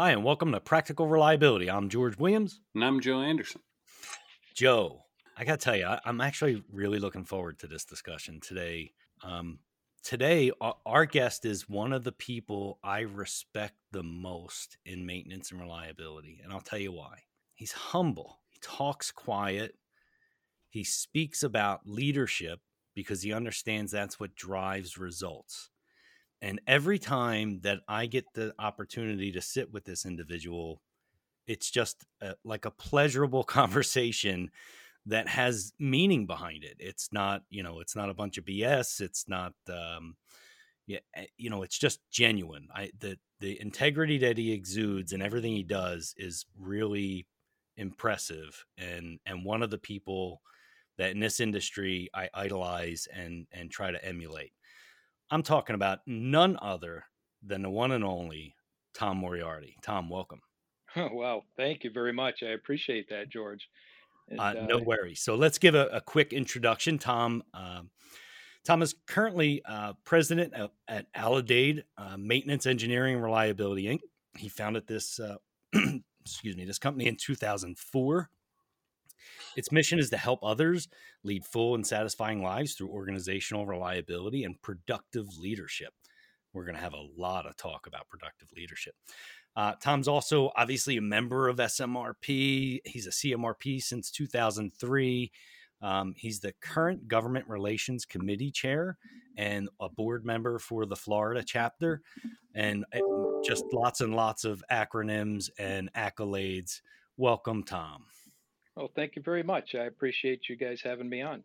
Hi, and welcome to Practical Reliability. I'm George Williams. And I'm Joe Anderson. Joe, I got to tell you, I, am actually really looking forward to this discussion today. Um, today, our, our guest is one of the people I respect the most in maintenance and reliability. And I'll tell you why. He's humble, he talks quiet, he speaks about leadership because he understands that's what drives results. And every time that I get the opportunity to sit with this individual, it's just a, like a pleasurable conversation that has meaning behind it. It's not, you know, it's not a bunch of BS. It's not, um, yeah, eh, you know, it's just genuine. I the the integrity that he exudes and everything he does is really impressive. And and one of the people that in this industry I idolize and and try to emulate. I'm talking about none other than the one and only Tom Moriarty. Tom, welcome. Oh, wow. Thank you very much. I appreciate that, George. And, uh, no uh, worries. So let's give a, a quick introduction. Tom, um, Tom is currently uh, president of, at Alidade uh, Maintenance Engineering Reliability Inc. He founded this, uh, excuse me, this company in 2004. Its mission is to help others lead full and satisfying lives through organizational reliability and productive leadership. We're going to have a lot of talk about productive leadership. Uh, Tom's also obviously a member of SMRP. He's a CMRP since 2003. Um, he's the current Government Relations Committee chair and a board member for the Florida chapter, and just lots and lots of acronyms and accolades. Welcome, Tom. Well, thank you very much. I appreciate you guys having me on.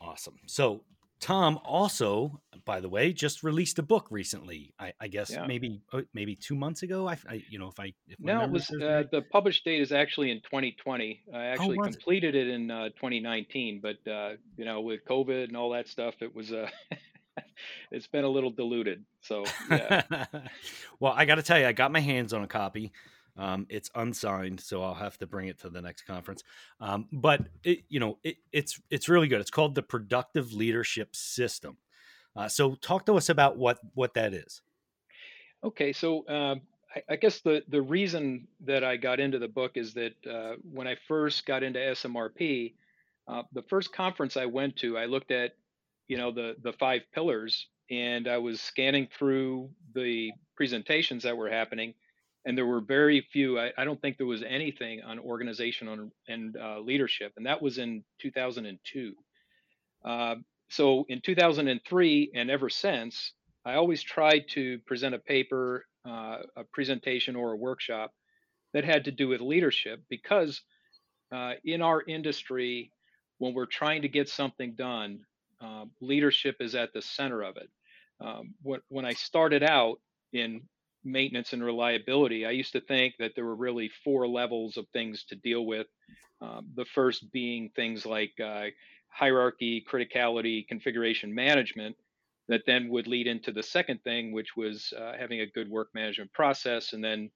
Awesome. So, Tom also, by the way, just released a book recently. I, I guess yeah. maybe uh, maybe two months ago. I, I you know if I if no, it was uh, the published date is actually in 2020. I oh, actually oh, completed it? it in uh, 2019, but uh, you know with COVID and all that stuff, it was uh, it's been a little diluted. So yeah. well, I got to tell you, I got my hands on a copy. Um, it's unsigned, so I'll have to bring it to the next conference. Um, but it, you know, it, it's it's really good. It's called the Productive Leadership System. Uh, so, talk to us about what what that is. Okay, so um, I, I, guess the the reason that I got into the book is that uh, when I first got into SMRP, uh, the first conference I went to, I looked at you know the the five pillars, and I was scanning through the presentations that were happening and there were very few. I, I, don't think there was anything on organization on, and uh, leadership, and that was in 2002. Uh, so in 2003 and ever since, I always tried to present a paper, uh, a presentation, or a workshop that had to do with leadership because uh, in our industry, when we're trying to get something done, uh, leadership is at the center of it. Um, when, when I started out in maintenance and reliability, I used to think that there were really four levels of things to deal with. Um, the first being things like uh, hierarchy, criticality, configuration management, that then would lead into the second thing, which was uh, having a good work management process, and then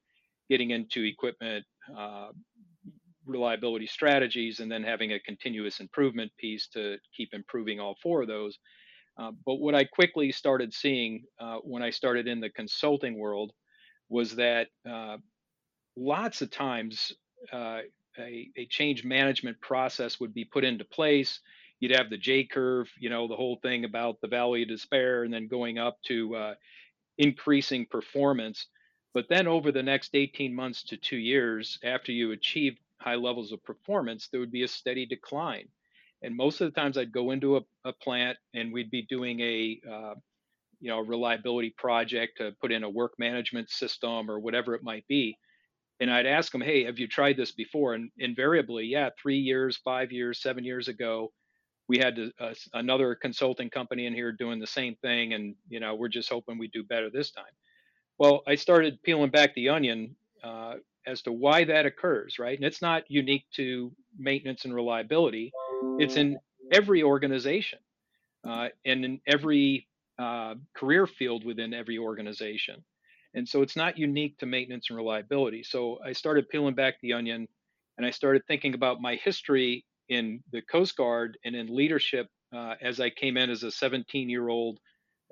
getting into equipment uh, reliability strategies, and then having a continuous improvement piece to keep improving all four of those. Uh, but what I quickly started seeing uh, when I started in the consulting world was that uh, lots of times uh, a, a, change management process would be put into place. You'd have the J curve, you know, the whole thing about the valley of despair, and then going up to uh, increasing performance. But then over the next 18 months to two years, after you achieved high levels of performance, there would be a steady decline. And most of the times I'd go into a, a plant and we'd be doing a, uh, you know, a reliability project to put in a work management system or whatever it might be. And I'd ask them, hey, have you tried this before? And invariably, yeah, three years, five years, seven years ago, we had uh, another consulting company in here doing the same thing. And, you know, we're just hoping we do better this time. Well, I started peeling back the onion uh, as to why that occurs, right? And it's not unique to maintenance and reliability, it's in every organization uh, and in every uh, career field within every organization. And so it's not unique to maintenance and reliability. So I started peeling back the onion and I started thinking about my history in the Coast Guard and in leadership uh, as I came in as a 17 year old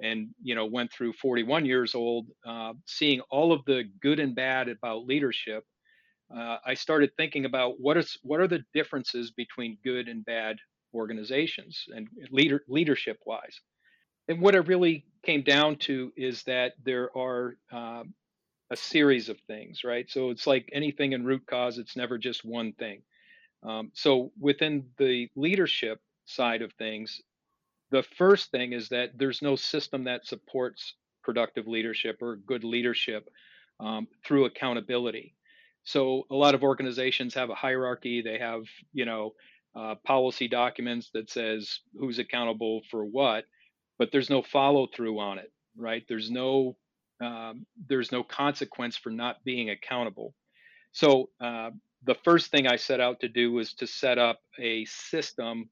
and you know went through 41 years old, uh, seeing all of the good and bad about leadership, uh, I started thinking about what is what are the differences between good and bad organizations and leader leadership wise. And what it really came down to is that there are um, a series of things, right? So it's like anything in root cause; it's never just one thing. Um, so within the leadership side of things, the first thing is that there's no system that supports productive leadership or good leadership um, through accountability. So a lot of organizations have a hierarchy. They have, you know, uh, policy documents that says who's accountable for what, but there's no follow through on it, right? There's no um, there's no consequence for not being accountable. So uh, the first thing I set out to do was to set up a system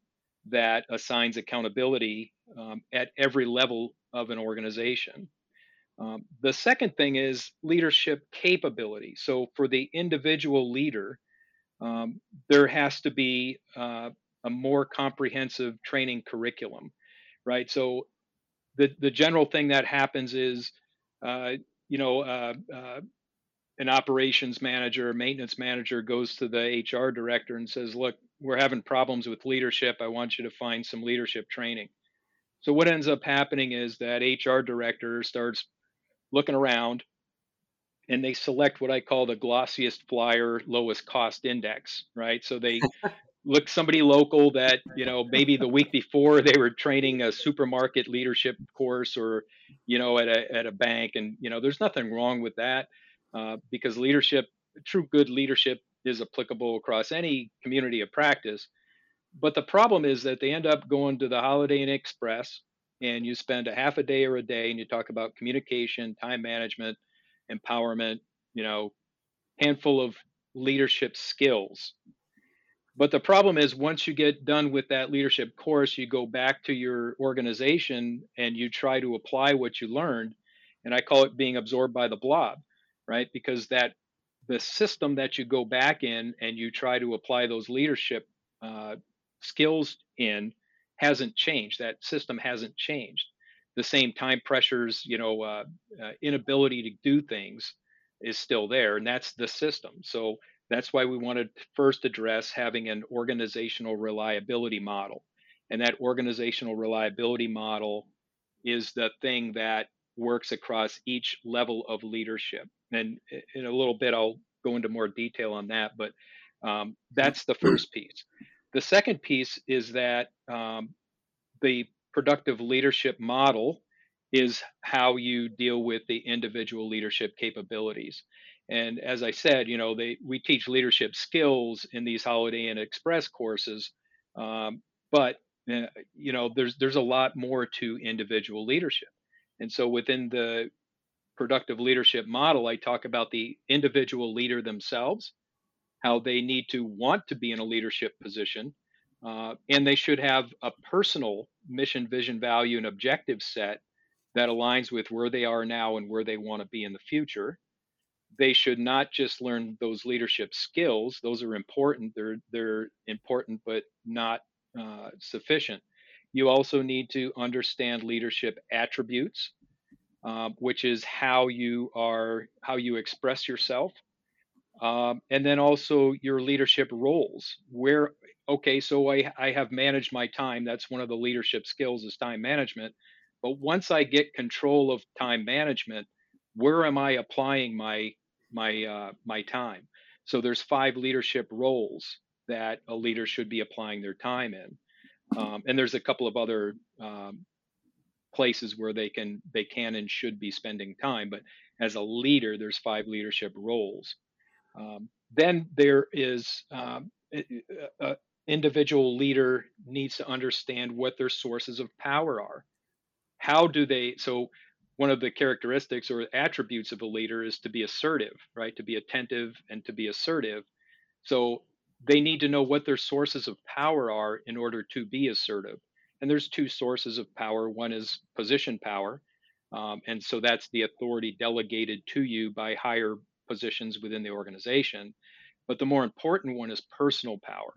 that assigns accountability um, at every level of an organization. Um, the second thing is leadership capability. So for the individual leader, um, there has to be uh, a more comprehensive training curriculum, right? So the the general thing that happens is, uh, you know, uh, uh an operations manager, maintenance manager goes to the HR director and says, "Look, we're having problems with leadership. I want you to find some leadership training." So what ends up happening is that HR director starts looking around and they select what I call the glossiest flyer lowest cost index, right? So they look somebody local that, you know, maybe the week before they were training a supermarket leadership course or, you know, at a at a bank and, you know, there's nothing wrong with that uh, because leadership, true good leadership is applicable across any community of practice. But the problem is that they end up going to the Holiday Inn Express and you spend a half a day or a day and you talk about communication, time management, empowerment, you know, handful of leadership skills. But the problem is once you get done with that leadership course, you go back to your organization and you try to apply what you learned. And I call it being absorbed by the blob, right? Because that the system that you go back in and you try to apply those leadership uh, skills in hasn't changed. That system hasn't changed. The same time pressures, you know, uh, uh, inability to do things is still there, and that's the system. So that's why we wanted to first address having an organizational reliability model. And that organizational reliability model is the thing that works across each level of leadership. And in a little bit, I'll go into more detail on that, but um, that's the first piece. The second piece is that um, the productive leadership model is how you deal with the individual leadership capabilities. And as I said, you know, they we teach leadership skills in these Holiday Inn Express courses, um, but uh, you know, there's there's a lot more to individual leadership. And so within the productive leadership model, I talk about the individual leader themselves, how they need to want to be in a leadership position, uh, and they should have a personal mission, vision, value, and objective set that aligns with where they are now and where they want to be in the future. They should not just learn those leadership skills; those are important. They're they're important, but not uh, sufficient. You also need to understand leadership attributes, uh, which is how you are how you express yourself um, and then also your leadership roles where okay so I, I have managed my time that's one of the leadership skills is time management. But once i get control of time management where am i applying my my uh, my time? So there's five leadership roles that a leader should be applying their time in. Um, and there's a couple of other um, places where they can they can and should be spending time but as a leader there's five leadership roles um, then there is um, a, individual leader needs to understand what their sources of power are. How do they? So one of the characteristics or attributes of a leader is to be assertive, right? To be attentive and to be assertive. So they need to know what their sources of power are in order to be assertive. And there's two sources of power. One is position power, um, and so that's the authority delegated to you by higher positions within the organization. But the more important one is personal power.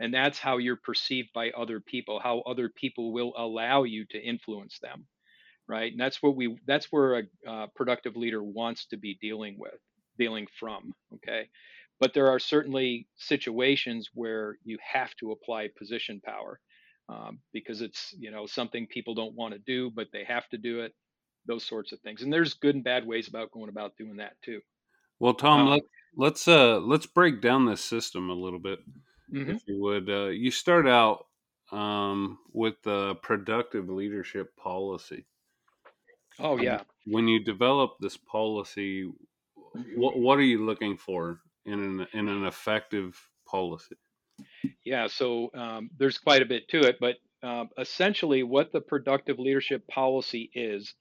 And that's how you're perceived by other people, how other people will allow you to influence them. right? And that's what we that's where a uh, productive leader wants to be dealing with, dealing from. Okay, but there are certainly situations where you have to apply position power um, because it's you know something people don't want to do, but they have to do it. Those sorts of things, and there's good and bad ways about going about doing that too. Well, Tom, um, let, let's uh let's break down this system a little bit, mm-hmm. if you would. Uh, you start out um, with the productive leadership policy. Oh yeah. When you develop this policy, what what are you looking for in an in an effective policy? Yeah, so um, there's quite a bit to it, but uh, essentially, what the productive leadership policy is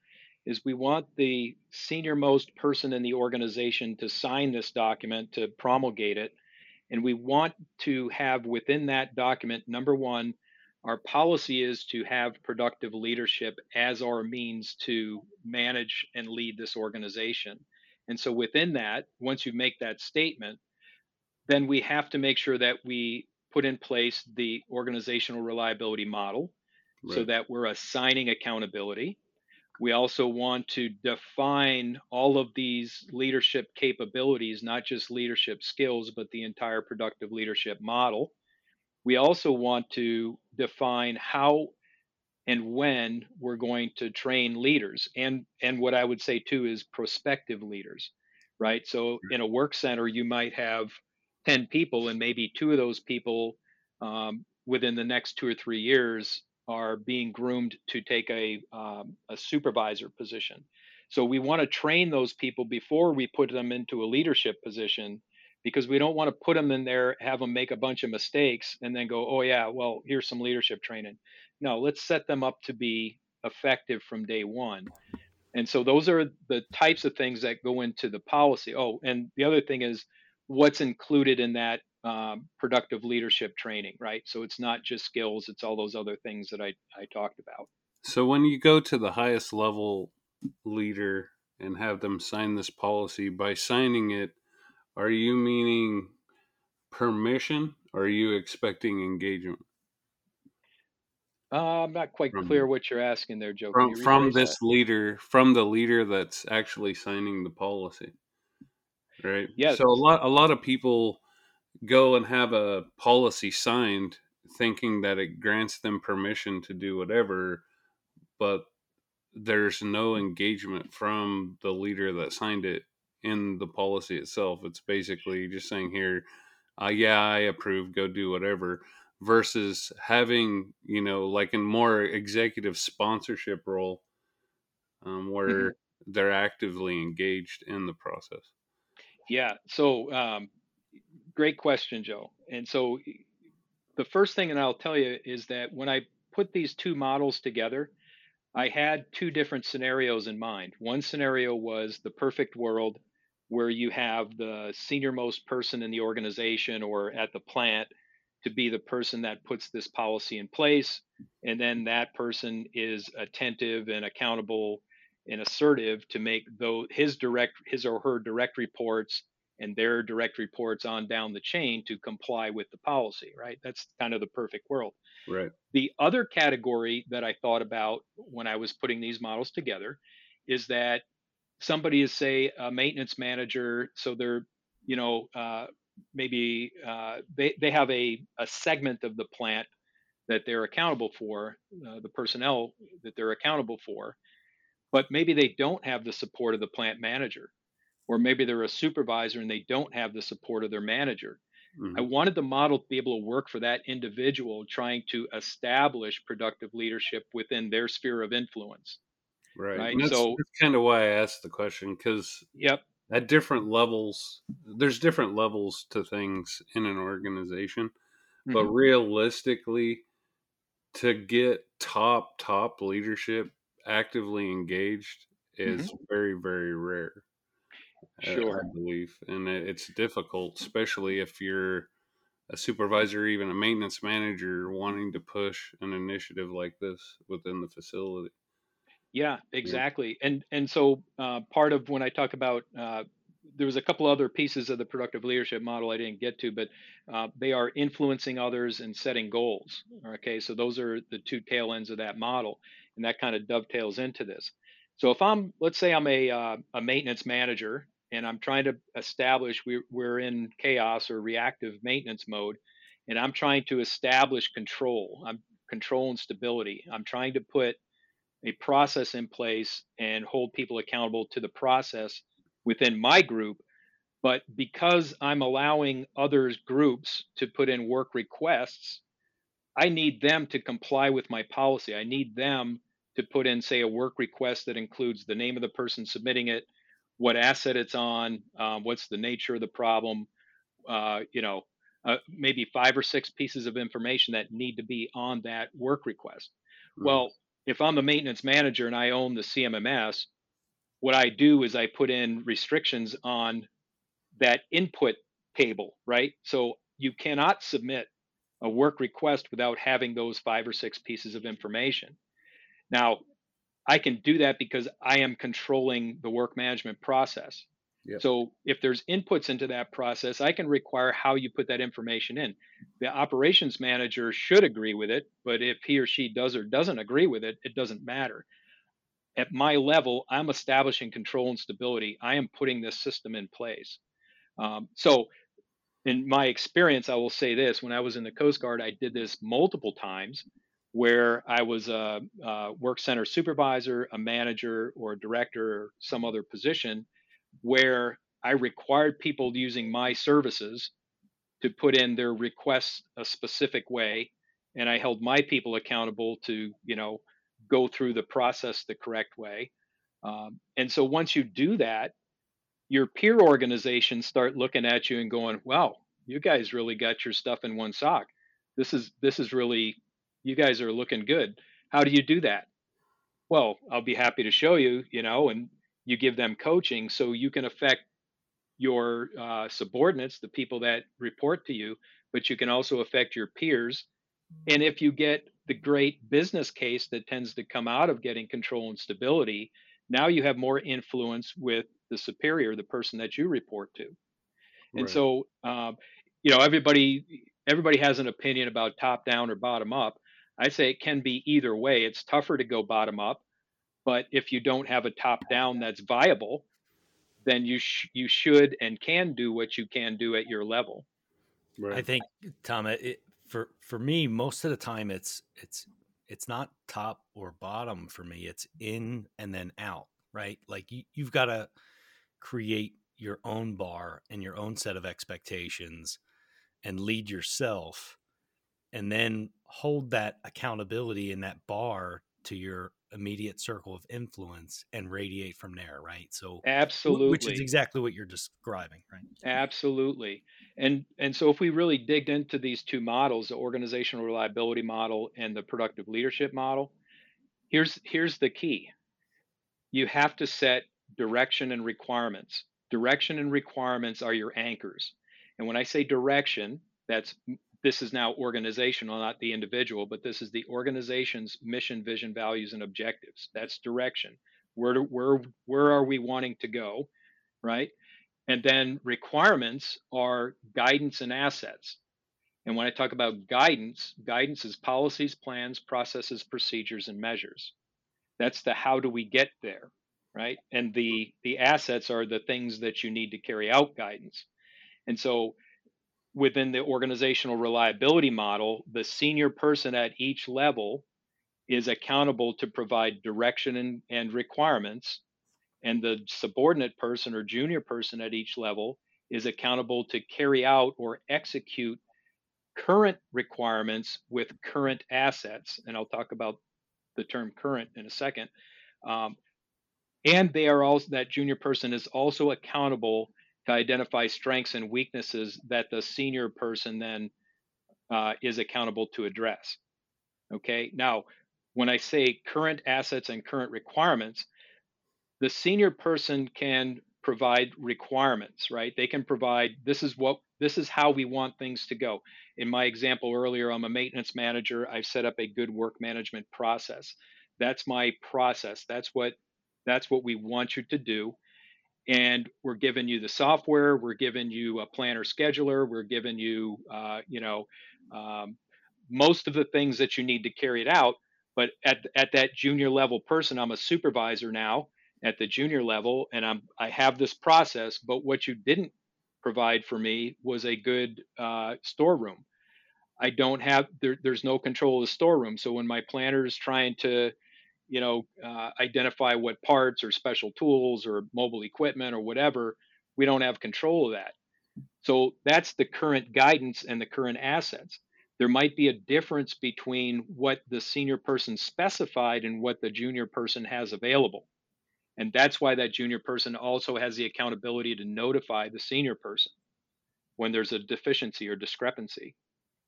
is we want the senior most person in the organization to sign this document to promulgate it, and we want to have within that document number one our policy is to have productive leadership as our means to manage and lead this organization. And so within that, once you make that statement, then we have to make sure that we put in place the organizational reliability model right. so that we're assigning accountability. We also want to define all of these leadership capabilities, not just leadership skills, but the entire productive leadership model. We also want to define how and when we're going to train leaders and and what I would say too is prospective leaders, right? So in a work center you might have 10 people and maybe two of those people um, within the next two or three years are being groomed to take a, um, a supervisor position. So we want to train those people before we put them into a leadership position because we don't want to put them in there, have them make a bunch of mistakes, and then go, oh, yeah, well, here's some leadership training. No, let's set them up to be effective from day one. And so those are the types of things that go into the policy. Oh, and the other thing is what's included in that um, productive leadership training, right? So it's not just skills, it's all those other things that I, I talked about. So when you go to the highest level leader and have them sign this policy, by signing it, are you meaning permission or are you expecting engagement? Uh, I'm not quite from, clear what you're asking there, Joe. From, from this that? leader, from the leader that's actually signing the policy, right? Yeah. So a lot, a lot of people go and have a policy signed, thinking that it grants them permission to do whatever, but there's no engagement from the leader that signed it in the policy itself. It's basically just saying here, uh, yeah, I approve, go do whatever, versus having, you know, like in more executive sponsorship role um, where mm-hmm. they're actively engaged in the process. Yeah. So, um, great question, Joe. And so, the first thing that I'll tell you is that when I put these two models together, I had two different scenarios in mind. One scenario was the perfect world where you have the senior most person in the organization or at the plant to be the person that puts this policy in place. And then that person is attentive and accountable and assertive to make those his direct his or her direct reports and their direct reports on down the chain to comply with the policy, right? That's kind of the perfect world. Right. The other category that I thought about when I was putting these models together is that somebody is say a maintenance manager so they're you know uh, maybe uh, they, they have a, a segment of the plant that they're accountable for uh, the personnel that they're accountable for but maybe they don't have the support of the plant manager or maybe they're a supervisor and they don't have the support of their manager mm-hmm. i wanted the model to be able to work for that individual trying to establish productive leadership within their sphere of influence Right. right? That's, so that's kind of why I asked the question because yep, at different levels, there's different levels to things in an organization, mm-hmm. but realistically, to get top top leadership actively engaged is mm-hmm. very very rare. Sure, I, I believe, and it's difficult, especially if you're a supervisor, even a maintenance manager, wanting to push an initiative like this within the facility. Yeah, exactly. And and so uh, part of when I talk about uh, there was a couple other pieces of the productive leadership model I didn't get to, but uh, they are influencing others and setting goals. Okay, so those are the two tail ends of that model. and that kind of dovetails into this. So if I'm, let's say I'm a, uh, a maintenance manager and I'm trying to establish we, we're in chaos or reactive maintenance mode, and I'm trying to establish control. I'm control and stability. I'm trying to put a process in place and hold people accountable to the process within my group. But because I'm allowing others groups to put in work requests, I need them to comply with my policy. I need them to put in, say, a work request that includes the name of the person submitting it, what asset it's on, um, what's the nature of the problem, uh, you know, uh, maybe five or six pieces of information that need to be on that work request. Mm-hmm. Well, if I'm the maintenance manager and I own the CMMS, what I do is I put in restrictions on that input table, right? So you cannot submit a work request without having those five or six pieces of information. Now, I can do that because I am controlling the work management process. Yep. So if there's inputs into that process, I can require how you put that information in. The operations manager should agree with it, but if he or she does or doesn't agree with it, it doesn't matter. At my level, I'm establishing control and stability. I am putting this system in place. Um, so, in my experience, I will say this: when I was in the Coast Guard, I did this multiple times where I was a, a, work center supervisor, a manager, or a director, or some other position, where I required people using my services to put in their requests a specific way, and I held my people accountable to, you know, go through the process the correct way. Um, and so once you do that, your peer organizations start looking at you and going, "Wow, you guys really got your stuff in one sock. This is this is really you guys are looking good. How do you do that? Well, I'll be happy to show you, you know, and you give them coaching so you can affect your uh, subordinates, the people that report to you, but you can also affect your peers. And if you get the great business case that tends to come out of getting control and stability, now you have more influence with the superior, the person that you report to. And right. so, um, you know, everybody everybody has an opinion about top down or bottom up. I say it can be either way. It's tougher to go bottom up, but if you don't have a top down that's viable, then you sh- you should and can do what you can do at your level. Right. I think Tom, it, for for me, most of the time it's it's it's not top or bottom for me. It's in and then out, right? Like you, you've got to create your own bar and your own set of expectations and lead yourself and then hold that accountability in that bar to your immediate circle of influence and radiate from there right? So absolutely which is exactly what you're describing right? Absolutely. And and so if we really digged into these two models the organizational reliability model and the productive leadership model here's here's the key. You have to set direction and requirements. Direction and requirements are your anchors. And when i say direction that's this is now organizational, not the individual, but this is the organization's mission, vision, values, and objectives. That's direction. Where do, where where are we wanting to go, right? And then requirements are guidance and assets. And when I talk about guidance, guidance is policies, plans, processes, procedures, and measures. That's the how do we get there, right? And the the assets are the things that you need to carry out guidance. And so within the organizational reliability model, the senior person at each level is accountable to provide direction and, and, requirements, and the subordinate person or junior person at each level is accountable to carry out or execute current requirements with current assets. And I'll talk about the term current in a second. Um, and they are also that junior person is also accountable to identify strengths and weaknesses that the senior person then uh, is accountable to address. Okay, now when I say current assets and current requirements, the senior person can provide requirements, right? They can provide this is what this is how we want things to go. In my example earlier, I'm a maintenance manager. I've set up a good work management process. That's my process. That's what that's what we want you to do and we're giving you the software we're giving you a planner scheduler we're giving you uh, you know um, most of the things that you need to carry it out But at at that junior level person, I'm a supervisor now at the junior level, and I'm I have this process. But what you didn't provide for me was a good uh, storeroom. I don't have there, there's no control of the storeroom. So when my planner is trying to, you know, uh, identify what parts or special tools or mobile equipment or whatever, we don't have control of that. So that's the current guidance and the current assets. There might be a difference between what the senior person specified and what the junior person has available. And that's why that junior person also has the accountability to notify the senior person when there's a deficiency or discrepancy,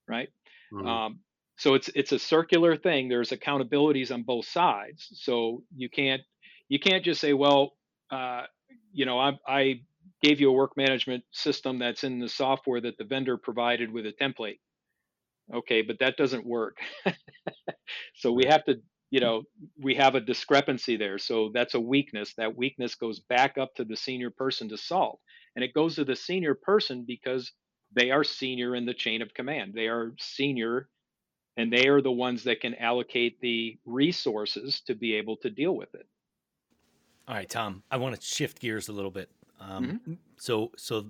right? Mm-hmm. Um, so it's it's a circular thing. There's accountabilities on both sides. So you can't you can't just say, well, uh, you know, I, I gave you a work management system that's in the software that the vendor provided with a template. Okay, but that doesn't work. so we have to, you know, we have a discrepancy there. So that's a weakness. That weakness goes back up to the senior person to solve. And it goes to the senior person because they are senior in the chain of command. They are senior and they are the ones that can allocate the resources to be able to deal with it. All right, Tom, I want to shift gears a little bit. Um, mm-hmm. So, so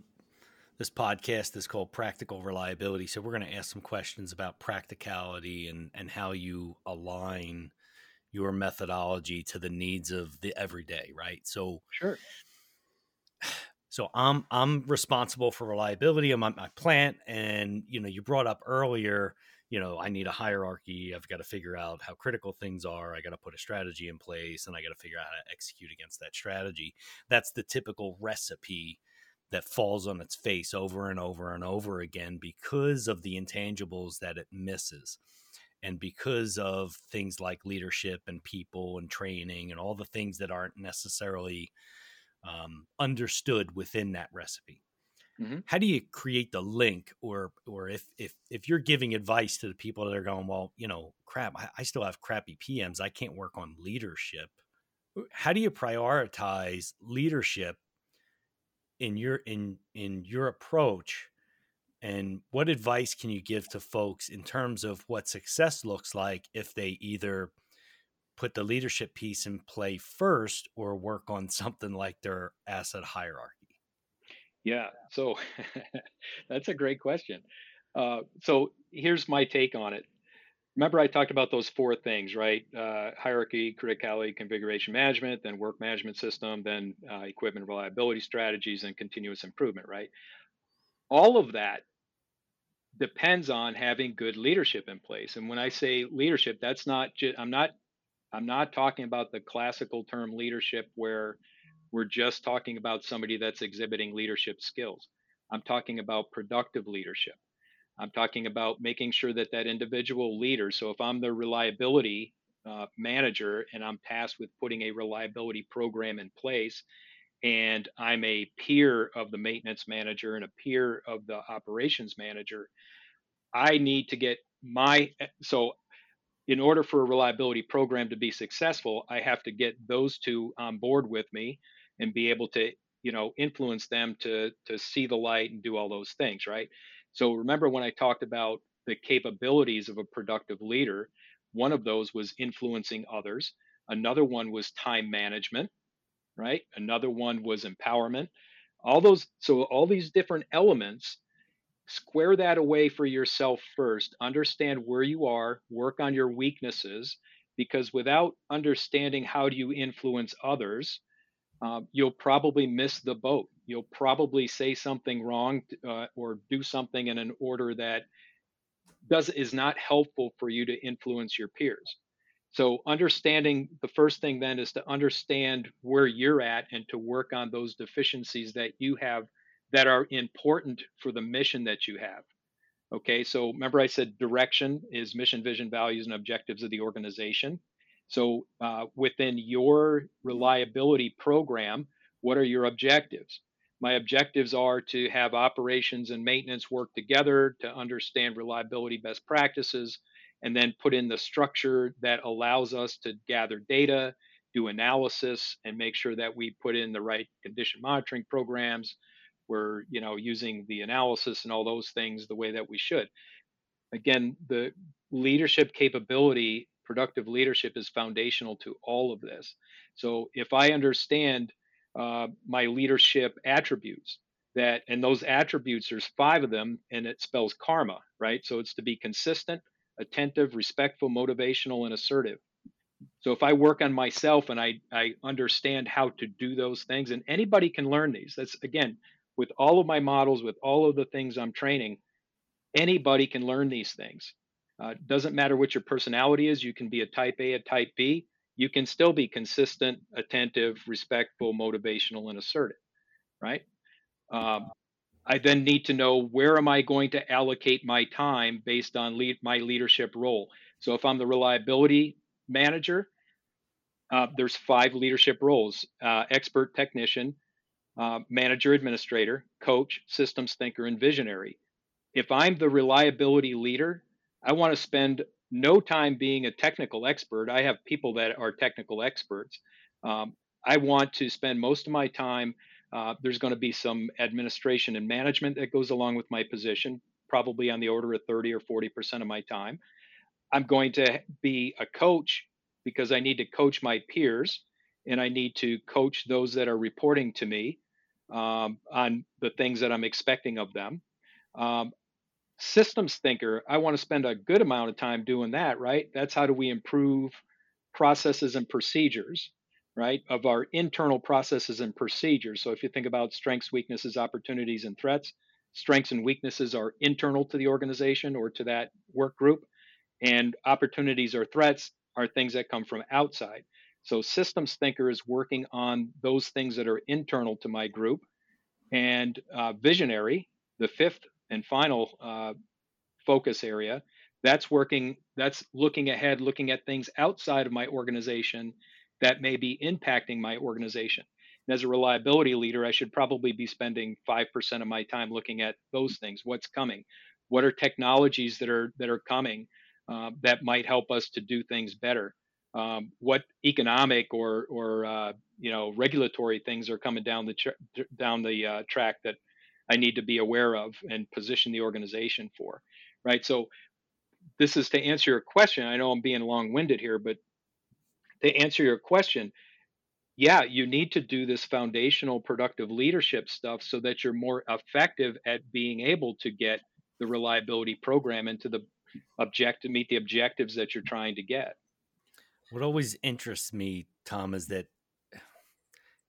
this podcast is called Practical Reliability. So we're going to ask some questions about practicality and and how you align your methodology to the needs of the everyday, right? So, sure. So I'm I'm responsible for reliability of my, my plant, and you know you brought up earlier you know, I need a hierarchy. I've got to figure out how critical things are. I got to put a strategy in place and I got to figure out how to execute against that strategy. That's the typical recipe that falls on its face over and over and over again because of the intangibles that it misses. And because of things like leadership and people and training and all the things that aren't necessarily um, understood within that recipe. Mm-hmm. How do you create the link, or or if if if you're giving advice to the people that are going, well, you know, crap, I, I still have crappy PMs, I can't work on leadership. How do you prioritize leadership in your in in your approach? And what advice can you give to folks in terms of what success looks like if they either put the leadership piece in play first or work on something like their asset hierarchy? Yeah, so that's a great question. Uh, so here's my take on it. Remember, I talked about those four things, right? Uh, hierarchy, criticality, configuration management, then work management system, then uh, equipment reliability strategies, and continuous improvement, right? All of that depends on having good leadership in place. And when I say leadership, that's not just, I'm not, I'm not talking about the classical term leadership where we're just talking about somebody that's exhibiting leadership skills. I'm talking about productive leadership. I'm talking about making sure that that individual leader, so if I'm the reliability uh, manager and I'm tasked with putting a reliability program in place, and I'm a peer of the maintenance manager and a peer of the operations manager, I need to get my so in order for a reliability program to be successful, I have to get those two on board with me and be able to you know influence them to to see the light and do all those things right? So remember when i talked about the capabilities of a productive leader one of those was influencing others. Another one was time management right? Another one was empowerment. All those so all these different elements square that away for yourself first. Understand where you are work on your weaknesses because without understanding how do you influence others uh, you'll probably miss the boat. You'll probably say something wrong uh, or do something in an order that does is not helpful for you to influence your peers. So understanding the first thing then is to understand where you're at and to work on those deficiencies that you have that are important for the mission that you have. Okay, so remember I said direction is mission, vision, values, and objectives of the organization. So, uh, within your reliability program, what are your objectives? My objectives are to have operations and maintenance work together to understand reliability best practices and then put in the structure that allows us to gather data, do analysis, and make sure that we put in the right condition monitoring programs. We're, you know, using the analysis and all those things the way that we should. Again, the leadership capability productive leadership is foundational to all of this. So if I understand uh, my leadership attributes, that and those attributes, there's five of them, and it spells karma, right? So it's to be consistent, attentive, respectful, motivational, and assertive. So if I work on myself and I, I understand how to do those things, and anybody can learn these. That's again, with all of my models, with all of the things I'm training, anybody can learn these things. Uh, doesn't matter what your personality is. You can be a type A, a type B. You can still be consistent, attentive, respectful, motivational, and assertive, right? Um, I then need to know where am I going to allocate my time based on lead, my leadership role. So if I'm the reliability manager, uh, there's five leadership roles: uh, expert technician, uh, manager administrator, coach, systems thinker, and visionary. If I'm the reliability leader, I want to spend no time being a technical expert. I have people that are technical experts. Um, I want to spend most of my time. Uh, there's going to be some administration and management that goes along with my position, probably on the order of 30 or 40% of my time. I'm going to be a coach because I need to coach my peers and I need to coach those that are reporting to me um, on the things that I'm expecting of them. Um, systems thinker, I want to spend a good amount of time doing that, right? That's how do we improve processes and procedures, right? Of our internal processes and procedures. So if you think about strengths, weaknesses, opportunities, and threats, strengths and weaknesses are internal to the organization or to that work group and opportunities or threats are things that come from outside. So systems thinker is working on those things that are internal to my group. And uh, visionary, the fifth and final uh, focus area, that's working, that's looking ahead, looking at things outside of my organization that may be impacting my organization. And as a reliability leader, I should probably be spending 5% of my time looking at those things. What's coming? What are technologies that are that are coming uh, that might help us to do things better. Um, what economic or or uh, you know regulatory things are coming down the tr- down the uh, track that I need to be aware of and position the organization for, right? So this is to answer your question. I know I'm being long-winded here, but to answer your question, yeah, you need to do this foundational productive leadership stuff so that you're more effective at being able to get the reliability program into the object to meet the objectives that you're trying to get. What always interests me, Tom, is that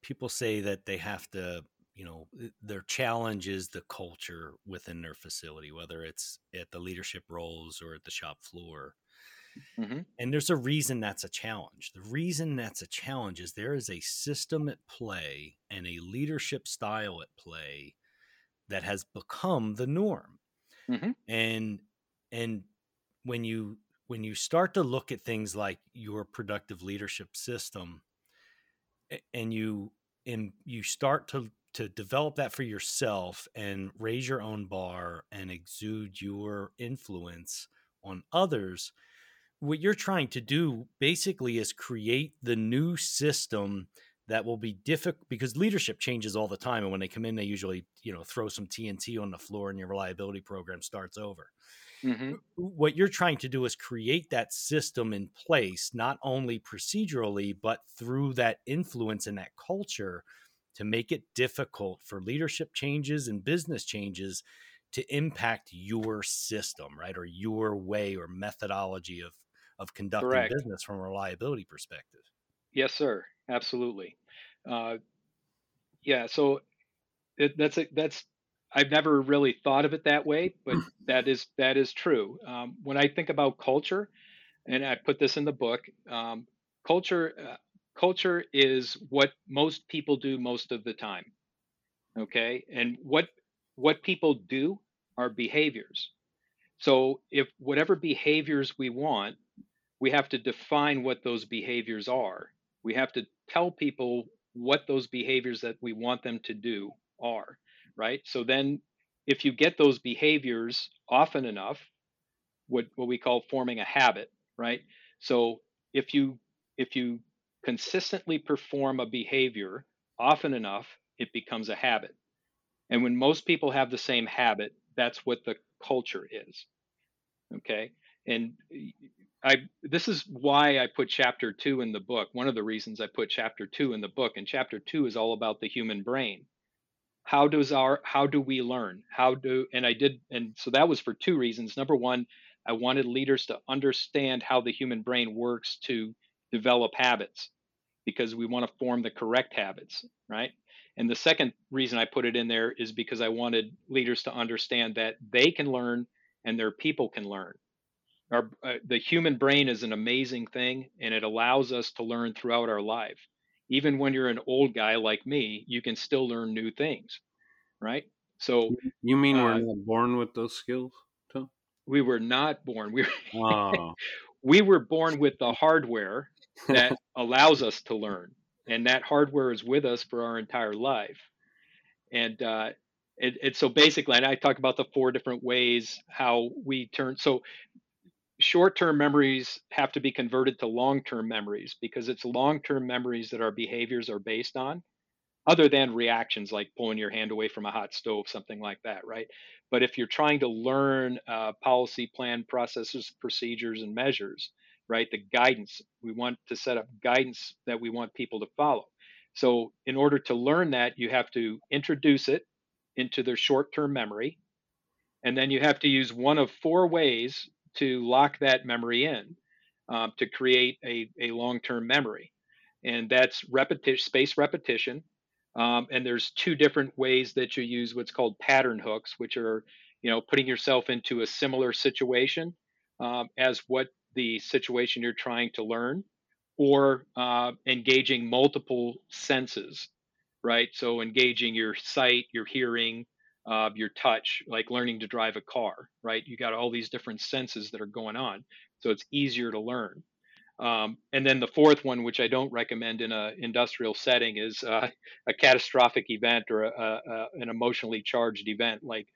people say that they have to, you know, their challenge is the culture within their facility, whether it's at the leadership roles or at the shop floor. Mm-hmm. And there's a reason that's a challenge. The reason that's a challenge is there is a system at play and a leadership style at play that has become the norm. Mm-hmm. And and when you when you start to look at things like your productive leadership system and you and you start to to develop that for yourself and raise your own bar and exude your influence on others what you're trying to do basically is create the new system that will be difficult because leadership changes all the time and when they come in they usually you know throw some tnt on the floor and your reliability program starts over Mm-hmm. What you're trying to do is create that system in place, not only procedurally, but through that influence and that culture to make it difficult for leadership changes and business changes to impact your system, right? Or your way or methodology of, of conducting Correct. business from a reliability perspective. Yes, sir. Absolutely. Uh, yeah. So it, that's a, that's I've never really thought of it that way, but that is that is true. Um, when I think about culture, and I put this in the book, um, culture uh, culture is what most people do most of the time. Okay, and what what people do are behaviors. So if whatever behaviors we want, we have to define what those behaviors are. We have to tell people what those behaviors that we want them to do are right? So then if you get those behaviors often enough, what, what we call forming a habit, right? So if you if you consistently perform a behavior often enough, it becomes a habit. And when most people have the same habit, that's what the culture is. Okay. And I this is why I put chapter two in the book. One of the reasons I put chapter two in the book, and chapter two is all about the human brain. How does our how do we learn? How do and I did and so that was for two reasons. Number one, I wanted leaders to understand how the human brain works to develop habits because we want to form the correct habits, right? And the second reason I put it in there is because I wanted leaders to understand that they can learn and their people can learn. Our, uh, the human brain is an amazing thing and it allows us to learn throughout our life. Even when you're an old guy like me, you can still learn new things, right? So you mean uh, we're not born with those skills? Tom? We were not born. We were, oh. we were born with the hardware that allows us to learn, and that hardware is with us for our entire life. And uh, it, it, so basically, and I talk about the four different ways how we turn. So short-term memories have to be converted to long-term memories because it's long-term memories that our behaviors are based on other than reactions like pulling your hand away from a hot stove something like that right? But if you're trying to learn uh, policy plan processes procedures and measures right the guidance we want to set up guidance that we want people to follow. So in order to learn that you have to introduce it into their short-term memory and then you have to use one of four ways to lock that memory in um, to create a, a long-term memory and that's repetition space repetition um, and there's two different ways that you use what's called pattern hooks which are you know putting yourself into a similar situation um, as what the situation you're trying to learn or uh, engaging multiple senses right so engaging your sight your hearing uh, your touch, like learning to drive a car, right? You got all these different senses that are going on, so it's easier to learn. Um, and then the fourth one, which I don't recommend in an industrial setting, is uh, a catastrophic event or a, a, an emotionally charged event, like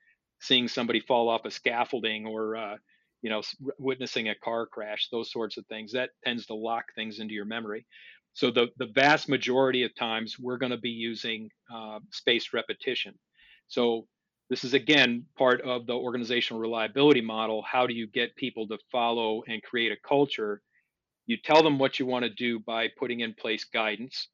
seeing somebody fall off a scaffolding or uh, you know witnessing a car crash. Those sorts of things that tends to lock things into your memory. So the the vast majority of times we're going to be using uh, spaced repetition. So this is again part of the organizational reliability model. How do you get people to follow and create a culture? You tell them what you want to do by putting in place guidance.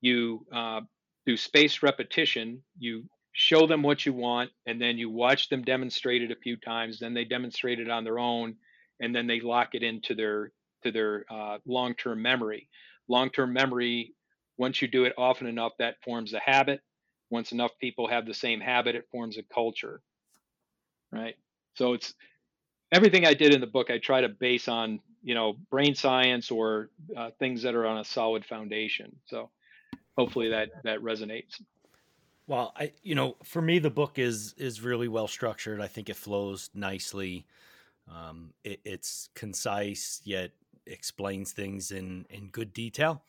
You uh, do space repetition. You show them what you want, and then you watch them demonstrate it a few times. Then they demonstrate it on their own, and then they lock it into their to their uh, long-term memory. Long-term memory. Once you do it often enough, that forms a habit once enough people have the same habit, it forms a culture. Right. So it's everything I did in the book, I try to base on, you know, brain science or uh, things that are on a solid foundation. So hopefully that, that resonates. Well, I, you know, for me, the book is, is really well structured. I think it flows nicely. Um, it, it's concise yet explains things in, in good detail.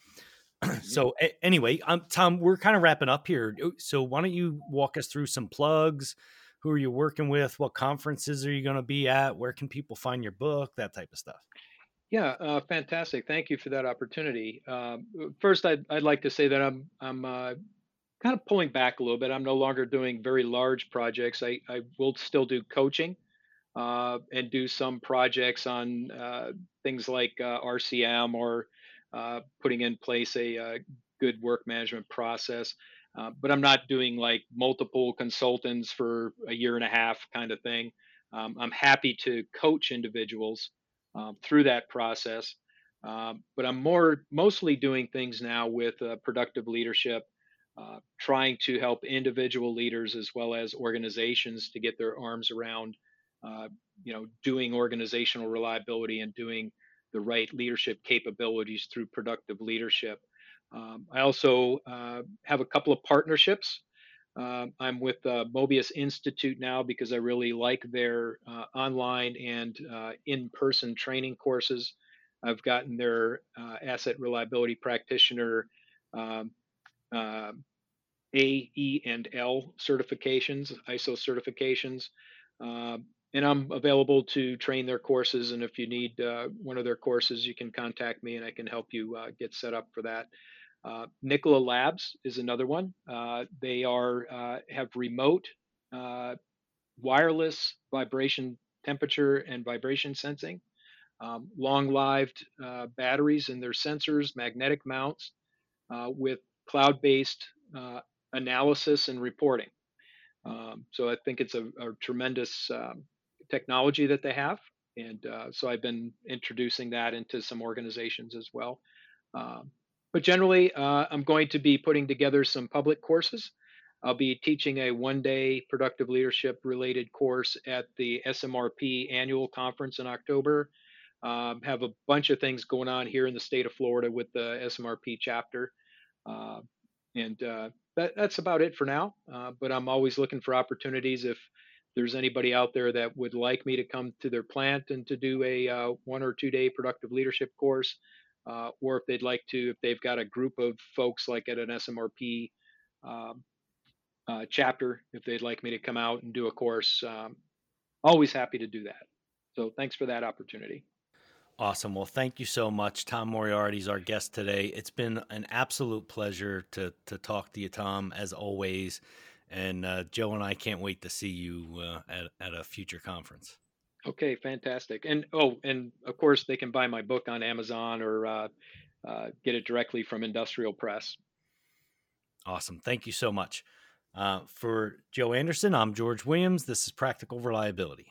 so a- anyway, um, Tom, we're kind of wrapping up here. So why don't you walk us through some plugs? Who are you working with? What conferences are you going to be at? Where can people find your book? That type of stuff. Yeah, uh, fantastic. Thank you for that opportunity. Uh, first, I'd, I'd like to say that I'm I'm uh, kind of pulling back a little bit. I'm no longer doing very large projects. I, I will still do coaching uh, and do some projects on uh, things like RCM or putting in place a, a, good work management process. But I'm not doing like multiple consultants for a year and a half kind of thing. Um, I'm happy to coach individuals um, through that process. Um, but I'm more mostly doing things now with uh, productive leadership, uh, trying to help individual leaders as well as organizations to get their arms around, uh, you know, doing organizational reliability and doing the right leadership capabilities through productive leadership. Um, I also uh, have a couple of partnerships. Uh, I'm with uh, Mobius Institute now because I really like their uh, online and uh, in person training courses. I've gotten their uh, asset reliability practitioner um, A, E, and L certifications, ISO certifications. Uh, and I'm available to train their courses. And if you need one of their courses, you can contact me and I can help you get set up for that. Uh, Nikola Labs is another one. Uh, they are uh, have remote uh, wireless vibration temperature and vibration sensing. um, long lived uh, batteries in their sensors, magnetic mounts, with cloud based uh, analysis and reporting. Um, so I think it's a, a tremendous um, technology that they have. And uh, so I've been introducing that into some organizations as well. Um, but generally, uh, I'm going to be putting together some public courses. I'll be teaching a one day productive leadership related course at the SMRP annual conference in October. Um, have a bunch of things going on here in the state of Florida with the SMRP chapter. Uh, and uh, that, that's about it for now. Uh, but I'm always looking for opportunities if there's anybody out there that would like me to come to their plant and to do a uh, one or two day productive leadership course, uh, or if they'd like to, if they've got a group of folks like at an SMRP um, uh, chapter, if they'd like me to come out and do a course, um, always happy to do that. So thanks for that opportunity. Awesome. Well, thank you so much. Tom Moriarty is our guest today. It's been an absolute pleasure to to talk to you, Tom, as always. And uh, Joe and I can't wait to see you uh, at, at a future conference. Okay, fantastic. And oh, and of course, they can buy my book on Amazon or uh, uh get it directly from Industrial Press. Awesome. Thank you so much. Uh, for Joe Anderson, I'm George Williams. This is Practical Reliability.